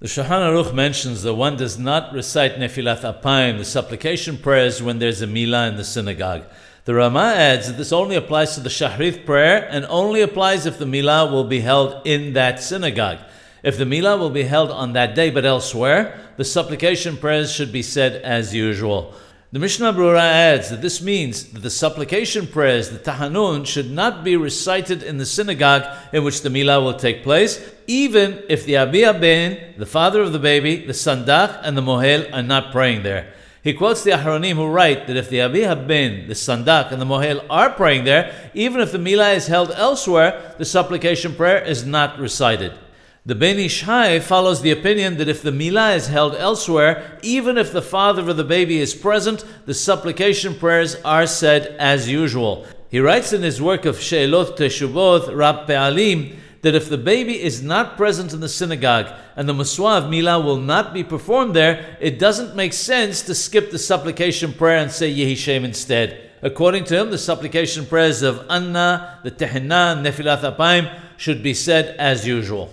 The Shulchan Aruch mentions that one does not recite Nefilat Apayim, the supplication prayers, when there's a milah in the synagogue. The Rama adds that this only applies to the Shahrit prayer and only applies if the milah will be held in that synagogue. If the milah will be held on that day but elsewhere, the supplication prayers should be said as usual. The Mishnah Brura adds that this means that the supplication prayers, the tahanun, should not be recited in the synagogue in which the milah will take place, even if the Abi Ben, the father of the baby, the sandach, and the mohel are not praying there. He quotes the Aharonim who write that if the Abi Ben, the Sandak, and the Mohel are praying there, even if the Milah is held elsewhere, the supplication prayer is not recited. The Ben Ish Hai follows the opinion that if the milah is held elsewhere, even if the father of the baby is present, the supplication prayers are said as usual. He writes in his work of She'elot Teshubot, Rab Pe'alim, that if the baby is not present in the synagogue and the Muswa of Milah will not be performed there, it doesn't make sense to skip the supplication prayer and say Yehi Shem instead. According to him, the supplication prayers of Anna, the Tehina, Nefilat Apayim should be said as usual.